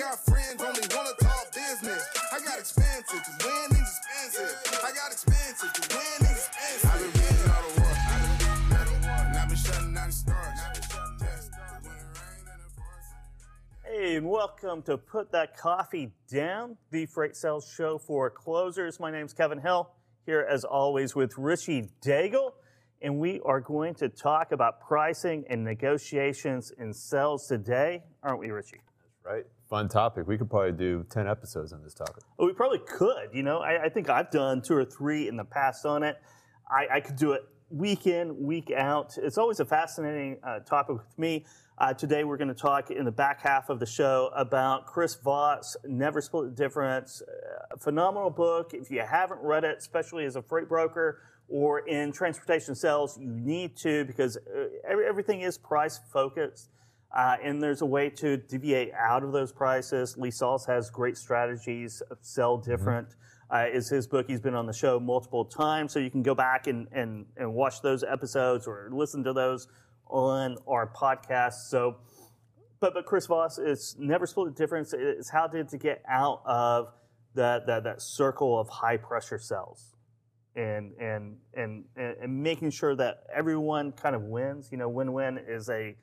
got friends only wanna talk business. I got expensive, cause winning's expensive. I got expensive, cause winning's expensive. I've been winning all the war. I've been winning all the war. And I've been shutting down the stars. I've been shutting down the stars. When it rains and it pours. Hey, and welcome to Put That Coffee Down, the freight sales show for closers. My name's Kevin Hill, here as always with Richie Daigle, and we are going to talk about pricing and negotiations in sales today, aren't we, Richie? That's right? Fun topic. We could probably do 10 episodes on this topic. Well, we probably could. You know, I, I think I've done two or three in the past on it. I, I could do it week in, week out. It's always a fascinating uh, topic with me. Uh, today, we're going to talk in the back half of the show about Chris Voss, Never Split the Difference. Uh, phenomenal book. If you haven't read it, especially as a freight broker or in transportation sales, you need to because uh, every, everything is price focused. Uh, and there's a way to deviate out of those prices. Lee Salz has great strategies, sell different. Uh, is his book. He's been on the show multiple times, so you can go back and, and, and watch those episodes or listen to those on our podcast. So, but but Chris Voss is never split the difference. It's how did to get out of that, that that circle of high pressure cells, and and and and making sure that everyone kind of wins. You know, win win is a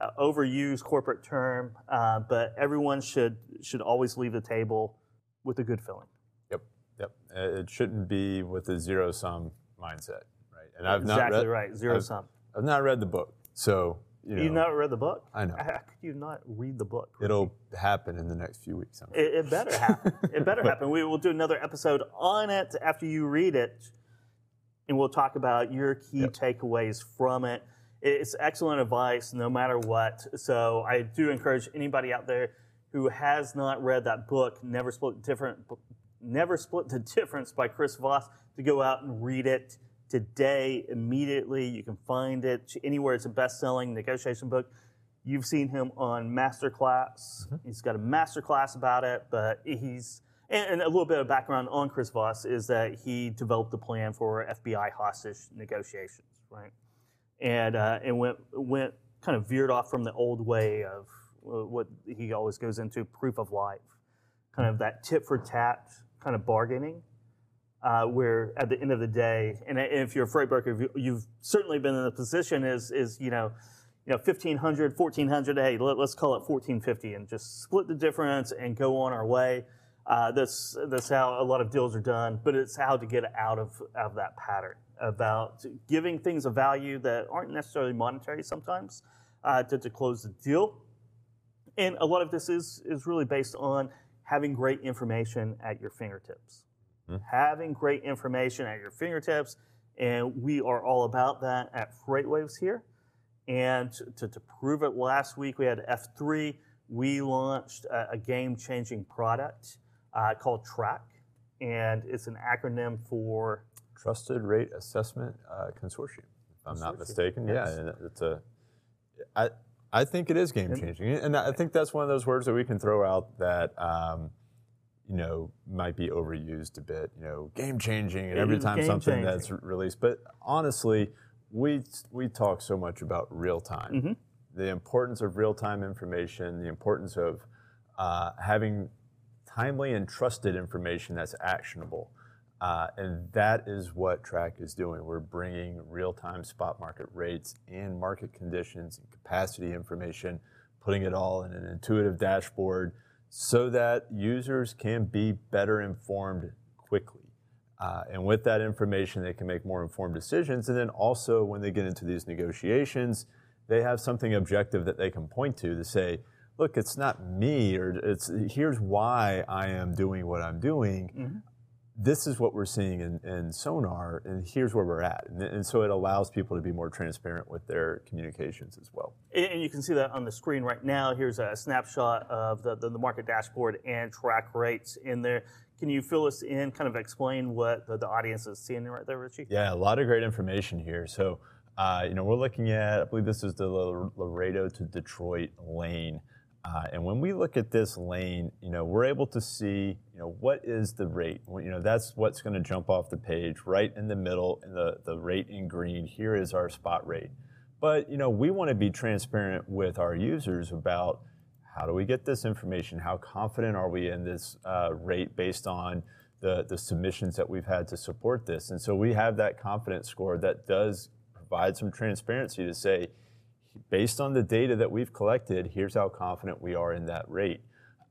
uh, overused corporate term, uh, but everyone should should always leave the table with a good feeling. Yep. Yep. Uh, It shouldn't be with a zero sum mindset, right? And I've exactly not read, right. 0 I've, sum. I've not read the book. So, you know, You've not read the book? I know. How could you not read the book? it'll happen in the next few weeks. It, it better happen. it better happen. We will do another episode on it after you read it, and we'll talk about your key Yep. takeaways from it. It's excellent advice, no matter what. So I do encourage anybody out there who has not read that book, "Never Split Different," "Never Split the Difference" by Chris Voss, to go out and read it today immediately. You can find it anywhere. It's a best-selling negotiation book. You've seen him on Masterclass. Mm-hmm. He's got a masterclass about it, but he's and, and a little bit of background on Chris Voss is that he developed the plan for FBI hostage negotiations, right? And uh, and went went kind of veered off from the old way of uh, what he always goes into proof of life, kind of that tit for tat kind of bargaining uh, where at the end of the day, and if you're a freight broker, you- you've certainly been in the position is is you know, you know, 1500, 1400, hey, let, us call it 1450 and just split the difference and go on our way. Uh, that's that's how a lot of deals are done, but it's how to get out of out of that pattern about giving things a value that aren't necessarily monetary sometimes uh, to, to close the deal. And a lot of this is is really based on having great information at your fingertips having great information at your fingertips, and we are all about that at FreightWaves here. And to, to prove it, last week we had F3. We launched a, a game-changing product uh, called TRAC, and it's an acronym for Trusted Rate Assessment uh, Consortium, if I'm not mistaken. yes. Yeah, it's a. I I think it is game changing, and I think that's one of those words that we can throw out that. Um, you know, might be overused a bit. You know, game changing, and every time something that's released. But honestly, we we talk so much about real time, Mm-hmm. the importance of real time information, the importance of uh, having timely and trusted information that's actionable. Uh, and that is what TRAC is doing. We're bringing real time spot market rates and market conditions and capacity information, putting it all in an intuitive dashboard so that users can be better informed quickly. Uh, and with that information, they can make more informed decisions. And then also, when they get into these negotiations, they have something objective that they can point to to say, look, it's not me, or it's here's why I am doing what I'm doing. This is what we're seeing in, in Sonar, and here's where we're at. And, and so it allows people to be more transparent with their communications as well. And and you can see that on the screen right now. Here's a snapshot of the, the, the market dashboard and TRAC rates in there. Can you fill us in, kind of explain what the, the audience is seeing right there, Richie? Yeah, a lot of great information here. So, uh, you know, we're looking at, I believe this is the Laredo to Detroit lane. Uh, and when we look at this lane, you know, we're able to see, you know, what is the rate? Well, you know, that's what's going to jump off the page right in the middle, in the, rate in green. Here is our spot rate. But, you know, we want to be transparent with our users about how do we get this information? How confident are we in this uh, rate based on the, the submissions that we've had to support this? And so we have that confidence score that does provide some transparency to say, based on the data that we've collected, here's how confident we are in that rate.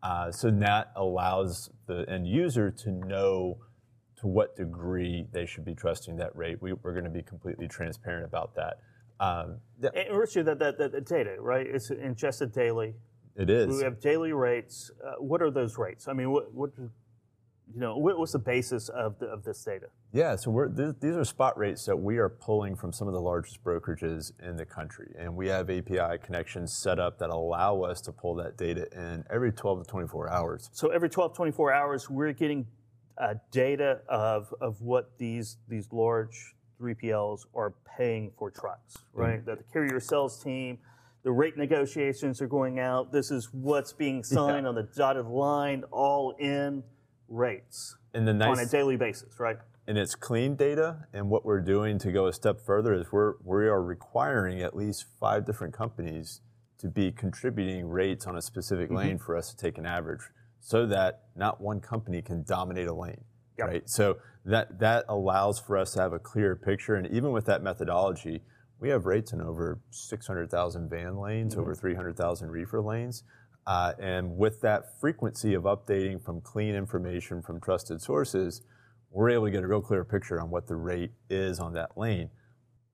Uh, so that allows the end user to know to what degree they should be trusting that rate. We, are going to be completely transparent about that. Um, th- and Richard, that, that, that, data, right? It's ingested daily. It is. We have daily rates. Uh, what are those rates? I mean, what, what you know, what's the basis of, the, of this data? Yeah, so th- these are spot rates that we are pulling from some of the largest brokerages in the country. And we have API connections set up that allow us to pull that data in every 12 to 24 hours. So every 12 to 24 hours, we're getting uh, data of, of what these, these large 3PLs are paying for trucks, right? Mm-hmm. That the carrier sales team, the rate negotiations are going out. This is what's being signed yeah. on the dotted line, all in rates and the nice, on a daily basis, right? And it's clean data. And what we're doing to go a step further is we're we are requiring at least five different companies to be contributing rates on a specific mm-hmm. lane for us to take an average, so that not one company can dominate a lane. Yep. Right. So that that allows for us to have a clear picture. And even with that methodology, we have rates in over 600,000 van lanes, mm-hmm. over 300,000 reefer lanes. Uh, and with that frequency of updating from clean information from trusted sources, we're able to get a real clear picture on what the rate is on that lane.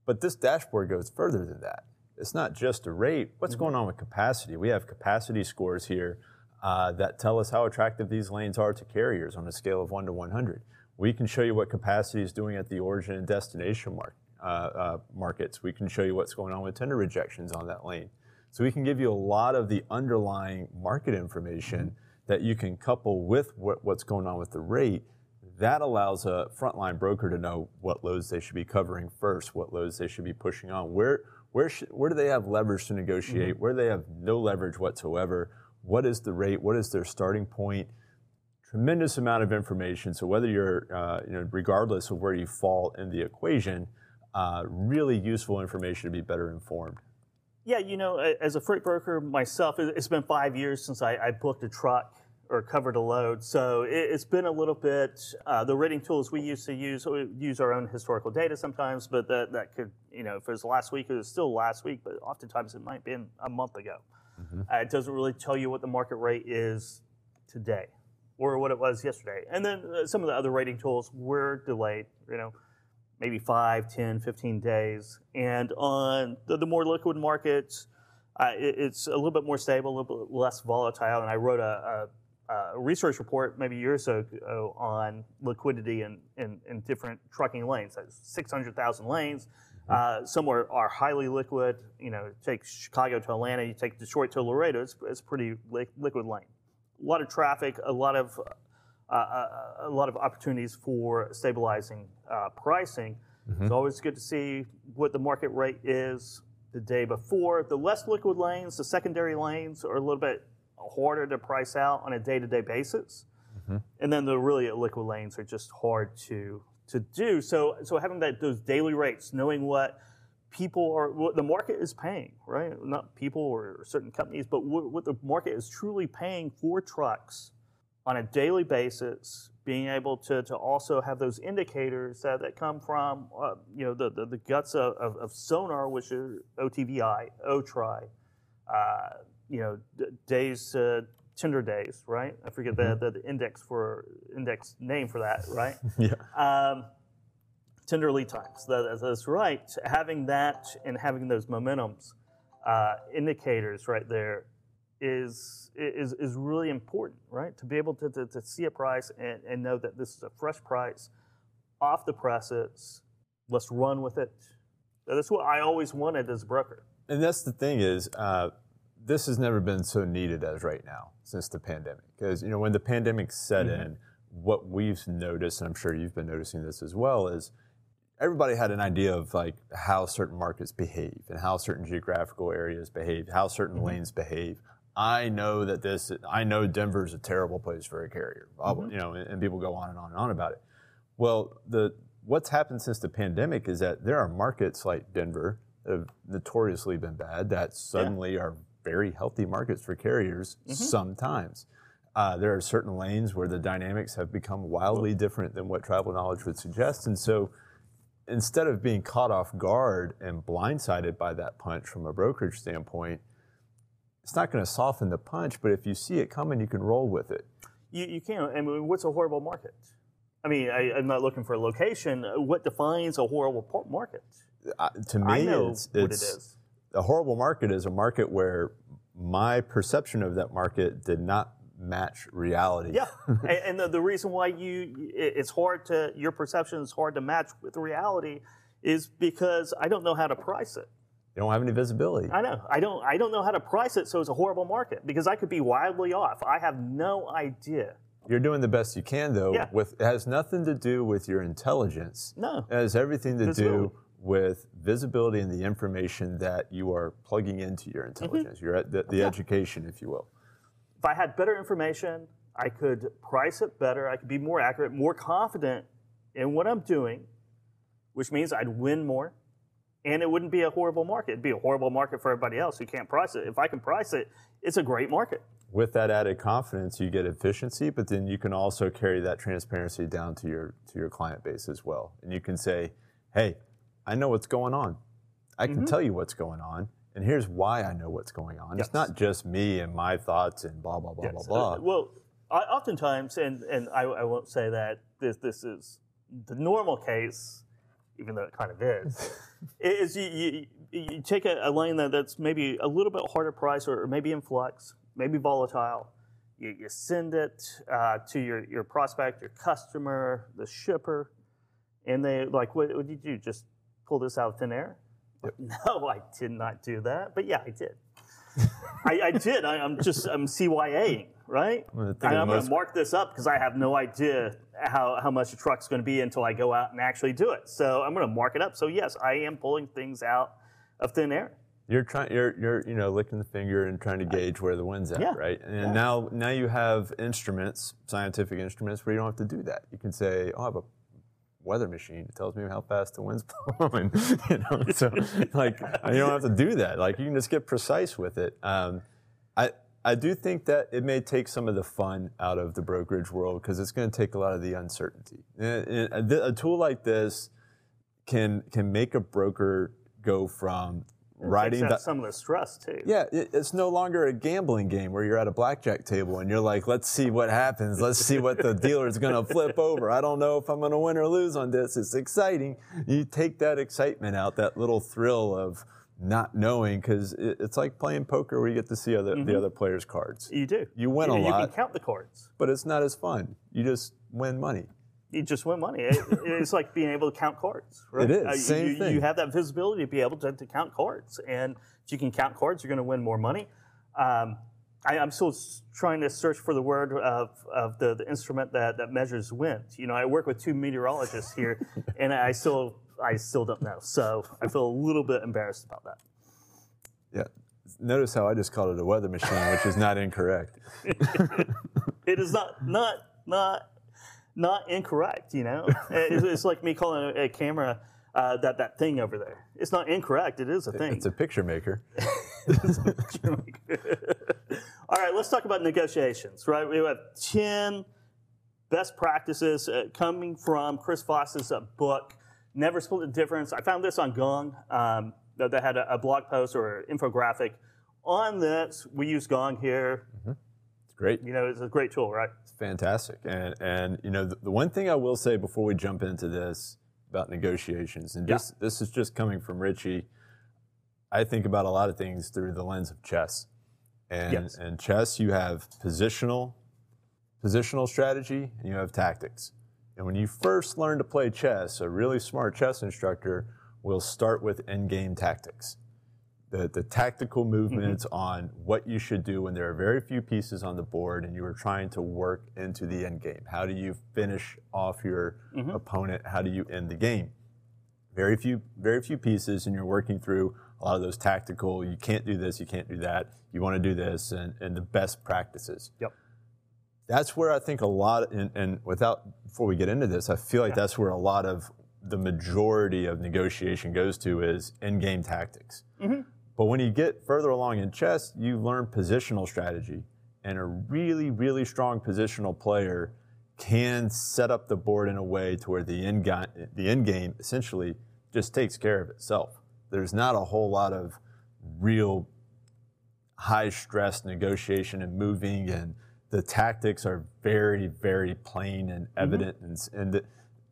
But this dashboard goes further than that. It's not just a rate. What's mm-hmm. going on with capacity? We have capacity scores here uh, that tell us how attractive these lanes are to carriers on a scale of 1 to 100. We can show you what capacity is doing at the origin and destination mark, uh, uh markets. We can show you what's going on with tender rejections on that lane. So we can give you a lot of the underlying market information mm-hmm. that you can couple with what, what's going on with the rate. That allows a frontline broker to know what loads they should be covering first, what loads they should be pushing on. Where where should, where do they have leverage to negotiate? Mm-hmm. Where they have no leverage whatsoever? What is the rate? What is their starting point? Tremendous amount of information. So whether you're, uh, you know, regardless of where you fall in the equation, uh, really useful information to be better informed. Yeah, you know, as a freight broker myself, it's been five years since I, I booked a truck or covered a load. So it, has been a little bit. Uh, the rating tools we used to use, we use our own historical data sometimes, but that, that could, you know, if it was last week, it was still last week, but oftentimes it might be a month ago. Mm-hmm. Uh, it doesn't really tell you what the market rate is today or what it was yesterday. And then uh, some of the other rating tools were delayed, you know maybe 5, 10, 15 days. And on the, the more liquid markets, uh, it, it's a little bit more stable, a little bit less volatile. And I wrote a, a, a research report maybe a years ago on liquidity in, in, in different trucking lanes. 600,000 lanes. Uh, some are, are, highly liquid. You know, take Chicago to Atlanta, you take Detroit to Laredo, it's, it's a pretty li- liquid lane. A lot of traffic, a lot of a lot of opportunities for stabilizing uh, pricing. Mm-hmm. It's always good to see what the market rate is the day before. The less liquid lanes, the secondary lanes, are a little bit harder to price out on a day-to-day basis. Mm-hmm. And then the really liquid lanes are just hard to to do. So so having that those daily rates, knowing what people are what the market is paying, right? Not people or certain companies, but what, what the market is truly paying for trucks on a daily basis, being able to, to also have those indicators that, that come from, uh, you know, the, the, the guts of, of, of, sonar, which is OTVI, OTRI, uh, you know, d- days, uh, tender days, right? I forget mm-hmm. the, the, index for index name for that, right? yeah. Um, tender lead times. That, that's right. Having that and having those momentums uh, indicators right there is is is really important, right? To be able to, to, to see a price and, and know that this is a fresh price off the presses. Let's run with it. That's what I always wanted as a broker. And that's the thing is, uh, this has never been so needed as right now since the pandemic. Because you know when the pandemic set mm-hmm. in, what we've noticed, and I'm sure you've been noticing this as well, is everybody had an idea of like how certain markets behave and how certain geographical areas behave, how certain mm-hmm. lanes behave. I know that this, I know Denver's a terrible place for a carrier, mm-hmm. you know, and, people go on and on and on about it. Well, the what's happened since the pandemic is that there are markets like Denver that have notoriously been bad that suddenly yeah. are very healthy markets for carriers sometimes. Uh, there are certain lanes where the dynamics have become wildly different than what travel knowledge would suggest. And so instead of being caught off guard and blindsided by that punch from a brokerage standpoint, it's not going to soften the punch, but if you see it coming, you can roll with it. You, you can't. I mean, what's a horrible market? I mean, I, I'm not looking for a location. What defines a horrible market? Uh, to me, I know it's, what it it's a horrible market is a market where my perception of that market did not match reality. Yeah, and, and the, the reason why you it's hard to your perception is hard to match with reality is because I don't know how to price it. You don't have any visibility. I know I don't I don't know how to price it, so it's a horrible market because I could be wildly off. I have no idea. You're doing the best you can, though. Yeah. With it has nothing to do with your intelligence. No. It has everything to Visibility. do with visibility and the information that you are plugging into your mm-hmm. intelligence. You're at the, the Yeah. education, if you will. If I had better information, I could price it better. I could be more accurate, more confident in what I'm doing, which means I'd win more. And it wouldn't be a horrible market. It'd be a horrible market for everybody else who can't price it. If I can price it, it's a great market. With that added confidence, you get efficiency, but then you can also carry that transparency down to your to your client base as well. And you can say, "Hey, I know what's going on. I Mm-hmm. can tell you what's going on, and here's why I know what's going on. Yes. It's not just me and my thoughts and blah blah blah Yes. blah Uh, blah." well, I, oftentimes, and, and I, I won't say that this, this is the normal case, even though it kind of is, is you, you, you take a, a lane that, that's maybe a little bit harder price or, or maybe in flux, maybe volatile. You, you send it uh, to your, your prospect, your customer, the shipper, and they like, what, what did you do? Just pull this out of thin air? No, I did not do that. But yeah, I did. I, I did. I, I'm just I'm CYAing, right? Well, the thing And I'm going to mark this up because I have no idea how, how much the truck's going to be until I go out and actually do it. So I'm going to mark it up. So yes, I am pulling things out of thin air. You're trying. You're you're you know licking the finger and trying to gauge where the wind's at, Yeah. right? And Yeah. now now you have instruments, scientific instruments, where you don't have to do that. You can say, "Oh, I have a weather machine. It tells me how fast the wind's blowing." you know, so like you don't have to do that. Like you can just get precise with it. Um, I I do think that it may take some of the fun out of the brokerage world because it's going to take a lot of the uncertainty. Eh, eh, and- and A, tool like this can can make a broker go from writing that some of the stress too. yeah, it, it's no longer a gambling game where you're at a blackjack table and you're like, let's see what happens. Let's see what the dealer's going to flip over. I don't know if I'm going to win or lose on this. It's exciting. You take that excitement out, that little thrill of not knowing, because it, it's like playing poker where you get to see other, the other players' cards. You do. You win a you, You can count the cards. But it's not as fun. You just win money. You just win money. It- it's like being able to count cards. Right? It is. Uh, Same you, thing. You have that visibility to be able to, to count cards, and if you can count cards, you're going to win more money. Um, I, I'm still trying to search for the word of, of the, the instrument that, that measures wind. You know, I work with two meteorologists here, and I still I still don't know. So I feel a little bit embarrassed about that. Yeah. Notice how I just called it a weather machine, which is not incorrect. It is not not not not incorrect. You know, it's, it's like me calling a, a camera uh, that that thing over there. It's not incorrect. It is a thing. It's a picture maker. All right, let's talk about negotiations. Right, we have ten best practices uh, coming from Chris Voss's uh, book, Never Split the Difference. I found this on Gong. Um, that that had a, a blog post or an infographic on this. We use Gong here. It's great. You know, it's a great tool, right? It's fantastic. And and you know the, the one thing I will say before we jump into this about negotiations, and just this is just coming from Richie. I think about a lot of things through the lens of chess. And Yes. and chess you have positional positional strategy and you have tactics. And when you first learn to play chess, a really smart chess instructor will start with end-game tactics the, the tactical mm-hmm. movements on what you should do when there are very few pieces on the board and you are trying to work into the end game. How do you finish off your mm-hmm. opponent? How do you end the game? Very few, very few pieces, and you're working through a lot of those tactical. You can't do this, you can't do that. You want to do this, and, and the best practices. Yep. That's where I think a lot, and, and without before we get into this, I feel like that's where a lot of the majority of negotiation goes to is in game tactics mm-hmm. But when you get further along in chess, you learn positional strategy. And a really, really strong positional player can set up the board in a way to where the end, ga- the end game essentially just takes care of itself. There's not a whole lot of real high stress negotiation and moving, and the tactics are very, very plain and evident, and, s- and, the,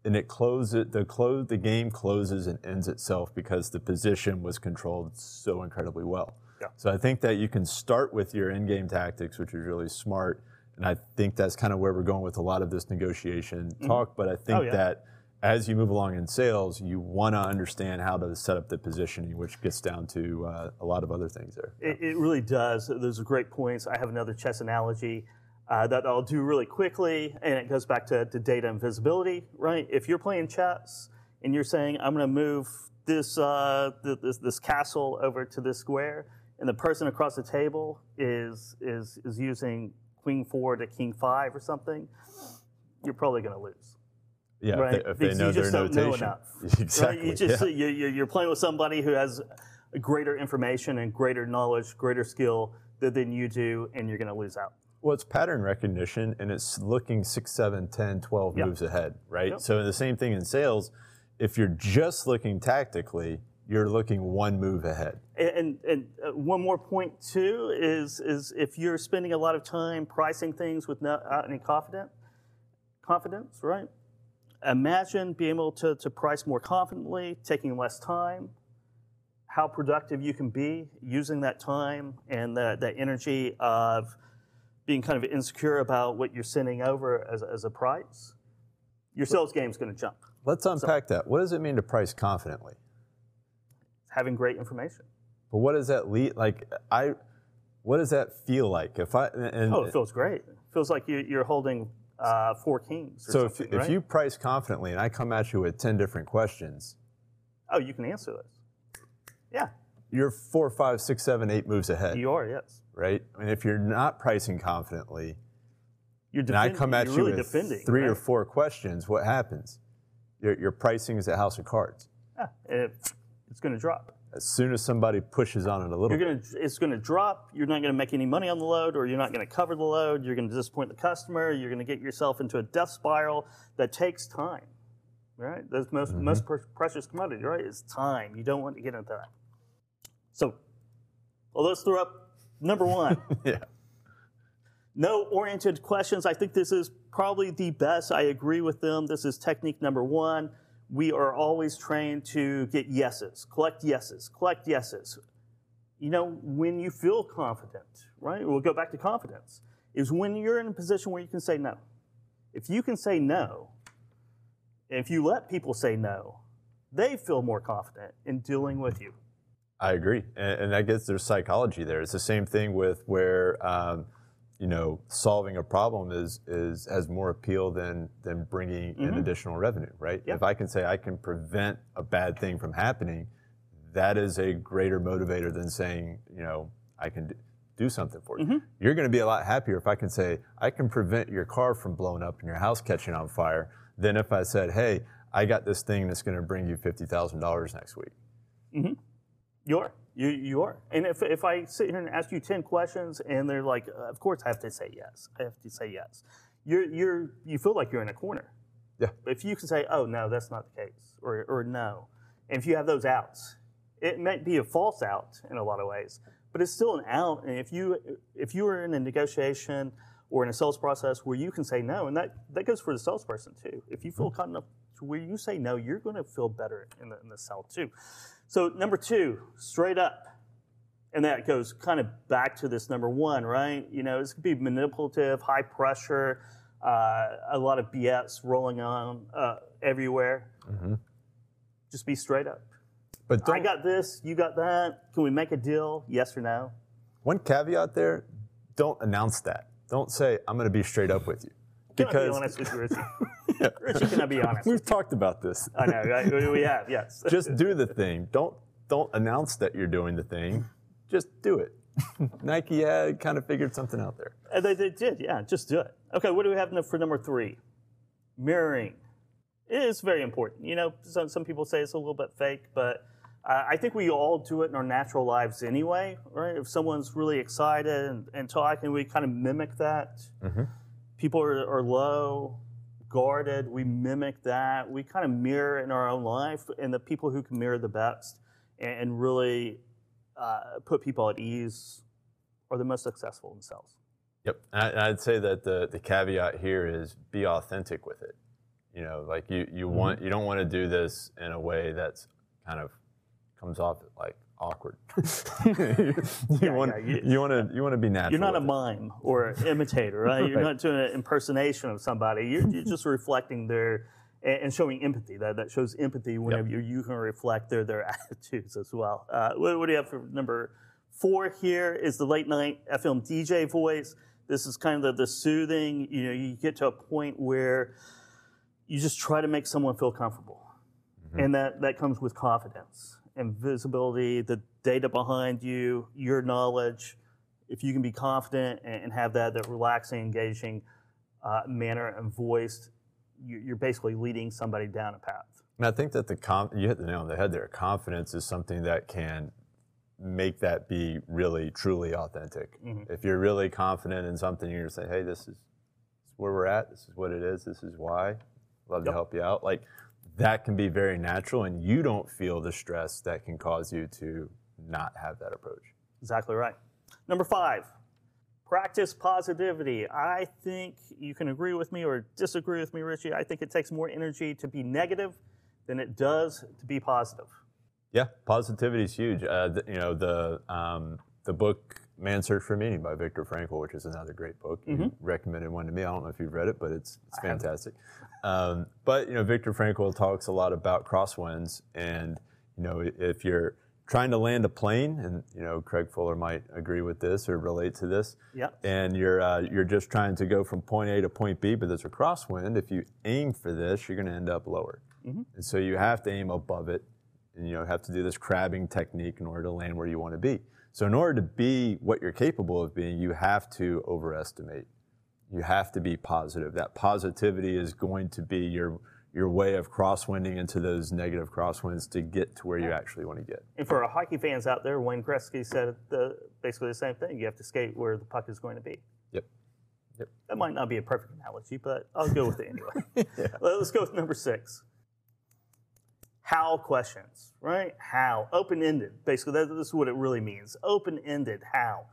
and it closes the close the game closes and ends itself because the position was controlled so incredibly well. Yeah. So I think that you can start with your in-game tactics, which is really smart, and I think that's kind of where we're going with a lot of this negotiation talk. But I think Oh, yeah. that as you move along in sales, you want to understand how to set up the positioning, which gets down to uh, a lot of other things there. It, it really does. Those are great points. I have another chess analogy uh, that I'll do really quickly, and it goes back to, to data and visibility, right? If you're playing chess and you're saying, I'm going to move this, uh, th- this, this castle over to this square, and the person across the table is, is, is using queen four to king five or something, you're probably going to lose. Yeah, Right, if they, if they know you their just don't know notation. enough. Exactly. Right? You just yeah. you're, you're you're playing with somebody who has greater information and greater knowledge, greater skill than, than you do, and you're going to lose out. Well, it's pattern recognition and it's looking six, seven, 10, 12 Yep. moves ahead, right? Yep. So the same thing in sales. If you're just looking tactically, you're looking one move ahead. And and, and uh, one more point too is is if you're spending a lot of time pricing things without any confident confidence, right? Imagine being able to, to price more confidently, taking less time. How productive you can be using that time and that, that energy of being kind of insecure about what you're sending over as, as a price. Your sales game's going to jump. Let's unpack that. What does it mean to price confidently? Having great information. But what does that lead like I what does that feel like? If I and Oh, it feels great. It feels like you, you're holding uh, four kings. So if, something, if right? you price confidently and I come at you with 10 different questions, oh, you can answer those. Yeah, you're four, five, six, seven, eight moves ahead, you are. Yes, right? And if you're not pricing confidently, you're and I defending. come at you're you really with defending. three or four questions, what happens? Your, your pricing is a house of cards. Yeah, it, it's going to drop. As soon as somebody pushes on it a little You're going to. It's going to drop. You're not going to make any money on the load, or you're not going to cover the load. You're going to disappoint the customer. You're going to get yourself into a death spiral that takes time. Right? That's the most Mm-hmm. most pre- precious commodity. Right? Is time. You don't want to get into that. So, well, let's throw up number one. yeah. No oriented questions. I think this is probably the best. I agree with them. This is technique number one. We are always trained to get yeses, collect yeses, collect yeses. You know, when you feel confident, right? We'll go back to confidence, is when you're in a position where you can say no. If you can say no, if you let people say no, they feel more confident in dealing with you. I agree, and, and I guess there's psychology there. It's the same thing with where um, you know solving a problem is is has more appeal than than bringing in additional revenue, right? Mm-hmm. If I can say I can prevent a bad thing from happening, that is a greater motivator than saying you know I can do something for you. Mm-hmm. You're going to be a lot happier if I can say I can prevent your car from blowing up and your house catching on fire than if I said, hey, I got this thing that's going to bring you fifty thousand dollars next week. You are. You, you are. And if, if I sit here and ask you 10 questions and they're like, uh, of course I have to say yes. I have to say yes. You're, you're, you feel like you're in a corner. Yeah. If you can say, oh, no, that's not the case, or, or no, and if you have those outs, it might be a false out in a lot of ways, but it's still an out. And if you, if you are in a negotiation or in a sales process where you can say no, and that, that goes for the salesperson too. If you feel confident enough to where you say no, you're going to feel better in the, in the sell too. So number two, straight up. And that goes kind of back to this number one, right? You know, this could be manipulative, high pressure, uh, a lot of BS rolling on uh, everywhere. Just be straight up. But don't, I got this, you got that. Can we make a deal? Yes or no? One caveat there: don't announce that. Don't say I'm going to be straight up with you, Can I be because Richie? Can I be honest? we've talked about this. I know, right? We- have, yes. Just do the thing. Don't don't announce that you're doing the thing. Just do it. Nike had kind of figured something out there. Uh, They, they did, yeah. Just do it. Okay, what do we have for number three? Mirroring. It is very important. You know, some, some people say it's a little bit fake, but Uh, I think we all do it in our natural lives anyway, right? If someone's really excited and, and talking, we kind of mimic that. People are, are low, guarded, we mimic that. We kind of mirror in our own life, and the people who can mirror the best and, and really uh, put people at ease are the most successful themselves. Yep. And I'd say that the, the caveat here is be authentic with it. You know, like you, you want you don't want to do this in a way that's kind of comes off like awkward. you want yeah, you- want to you want to be natural. You're not a it. mime or an imitator, right? You're Right. not doing an impersonation of somebody. You're, you're just reflecting their and showing empathy. That that shows empathy whenever you you can reflect their their attitudes as well. Uh, what, what do you have for number four? Here is the late night FM DJ voice. This is kind of the, the soothing. You know, you get to a point where you just try to make someone feel comfortable, and that that comes with confidence and visibility, the data behind you, your knowledge if you can be confident and, have that that relaxing, engaging uh, manner and voice, you, you're basically leading somebody down a path. And I think that the com- you hit the nail on the head there. Confidence is something that can make that be really truly authentic. If you're really confident in something, you're gonna say, "Hey, this is, this is where we're at. This is what it is. This is why. Love to help you out." Like that can be very natural, and you don't feel the stress that can cause you to not have that approach. Exactly right. Number five, practice positivity. I think you can agree with me or disagree with me, Richie. I think it takes more energy to be negative than it does to be positive. Yeah, positivity is huge. Uh, you know the um, the book "Man's Search for Meaning" by Viktor Frankl, which is another great book. You recommended one to me. I don't know if you've read it, but it's it's fantastic. Um, but you know, Viktor Frankl talks a lot about crosswinds, and you know, if you're trying to land a plane, and you know, Craig Fuller might agree with this or relate to this. Yep. And you're uh, you're just trying to go from point A to point B, but there's a crosswind. If you aim for this, you're going to end up lower. Mm-hmm. And so you have to aim above it, and you know have to do this crabbing technique in order to land where you want to be. So in order to be what you're capable of being, you have to overestimate. You have to be positive. That positivity is going to be your your way of crosswinding into those negative crosswinds to get to where you actually want to get. And for our hockey fans out there, Wayne Gretzky said the, basically the same thing. You have to skate where the puck is going to be. Yep. That might not be a perfect analogy, but I'll go with it anyway. Let's go with number six. How questions, right? How open ended. Basically, that, this is what it really means. Open ended. How.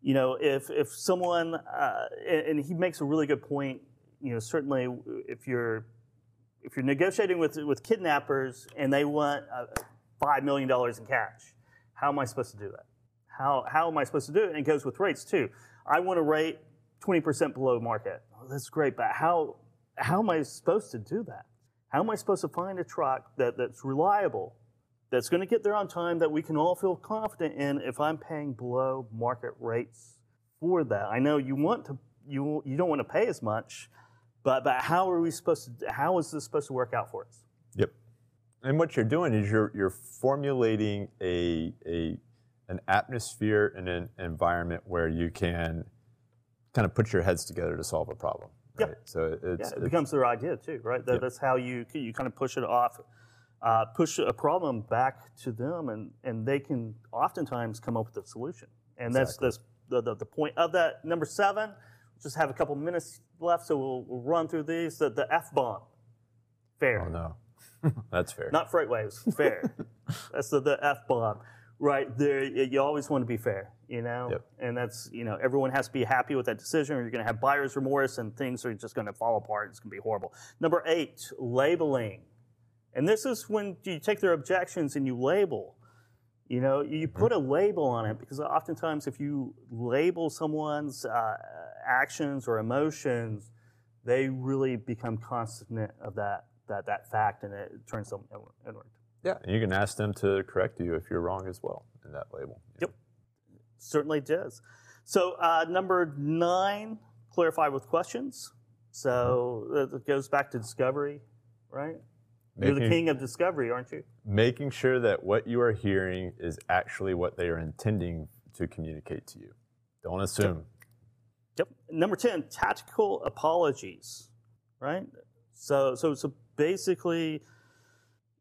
You know, if if someone uh, and, and he makes a really good point. You know, certainly if you're if you're negotiating with with kidnappers and they want uh, five million dollars in cash, how am I supposed to do that? How how am I supposed to do it? And it goes with rates too. I want to rate twenty percent below market. Oh, that's great, but how how am I supposed to do that? How am I supposed to find a truck that, that's reliable, that's going to get there on time, that we can all feel confident in if I'm paying below market rates for that? I know you want to you you don't want to pay as much, but but how are we supposed to? How is this supposed to work out for us? Yep. And what you're doing is you're you're formulating a a an atmosphere and an environment where you can kind of put your heads together to solve a problem. Yeah. Right? So Yeah, it's, it it's becomes their idea too, right? That, Yep. That's how you you kind of push it off, uh, push a problem back to them, and and they can oftentimes come up with a solution. And that's Exactly. that's the, the the point of that. Number seven, just have a couple minutes left, so we'll, we'll run through these. The, the F bomb, fair, oh no, that's fair. not freight waves, fair. that's the, the F bomb. Right there, you always want to be fair, you know, Yep. and that's you know everyone has to be happy with that decision, or you're going to have buyer's remorse, and things are just going to fall apart. It's going to be horrible. Number eight, labeling, and this is when you take their objections and you label. You know, you put a label on it because oftentimes if you label someone's uh, actions or emotions, they really become constant of that that that fact, and it turns them inward- inward. Yeah, and you can ask them to correct you if you're wrong as well in that label. Yep. Certainly does. So uh, number nine, clarify with questions. So uh, it goes back to discovery, right? You're the king of discovery, aren't you? Making sure that what you are hearing is actually what they are intending to communicate to you. Don't assume. Yep. Number ten, tactical apologies, right? So so so basically,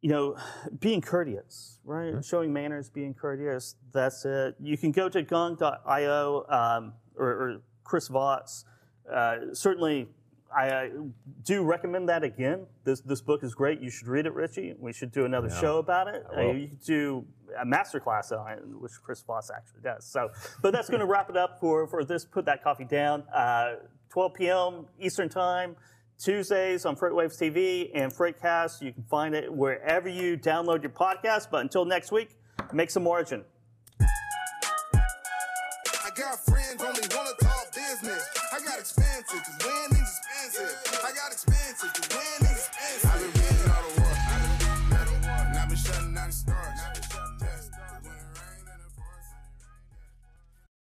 you know, being courteous, right? Showing manners, being courteous. That's it. You can go to gong.io um, or, or Chris Voss. Uh, certainly, I uh, do recommend that again. This this book is great. You should read it, Richie. We should do another show about it. Uh, you could do a master class on it, which Chris Voss actually does. So, but that's going to wrap it up for for this. Put that coffee down. Uh, 12 p.m. Eastern time. Tuesdays on Freightwaves TV and Freightcast. You can find it wherever you download your podcast. But until next week, make some margin. I got friends only wanna talk business. I got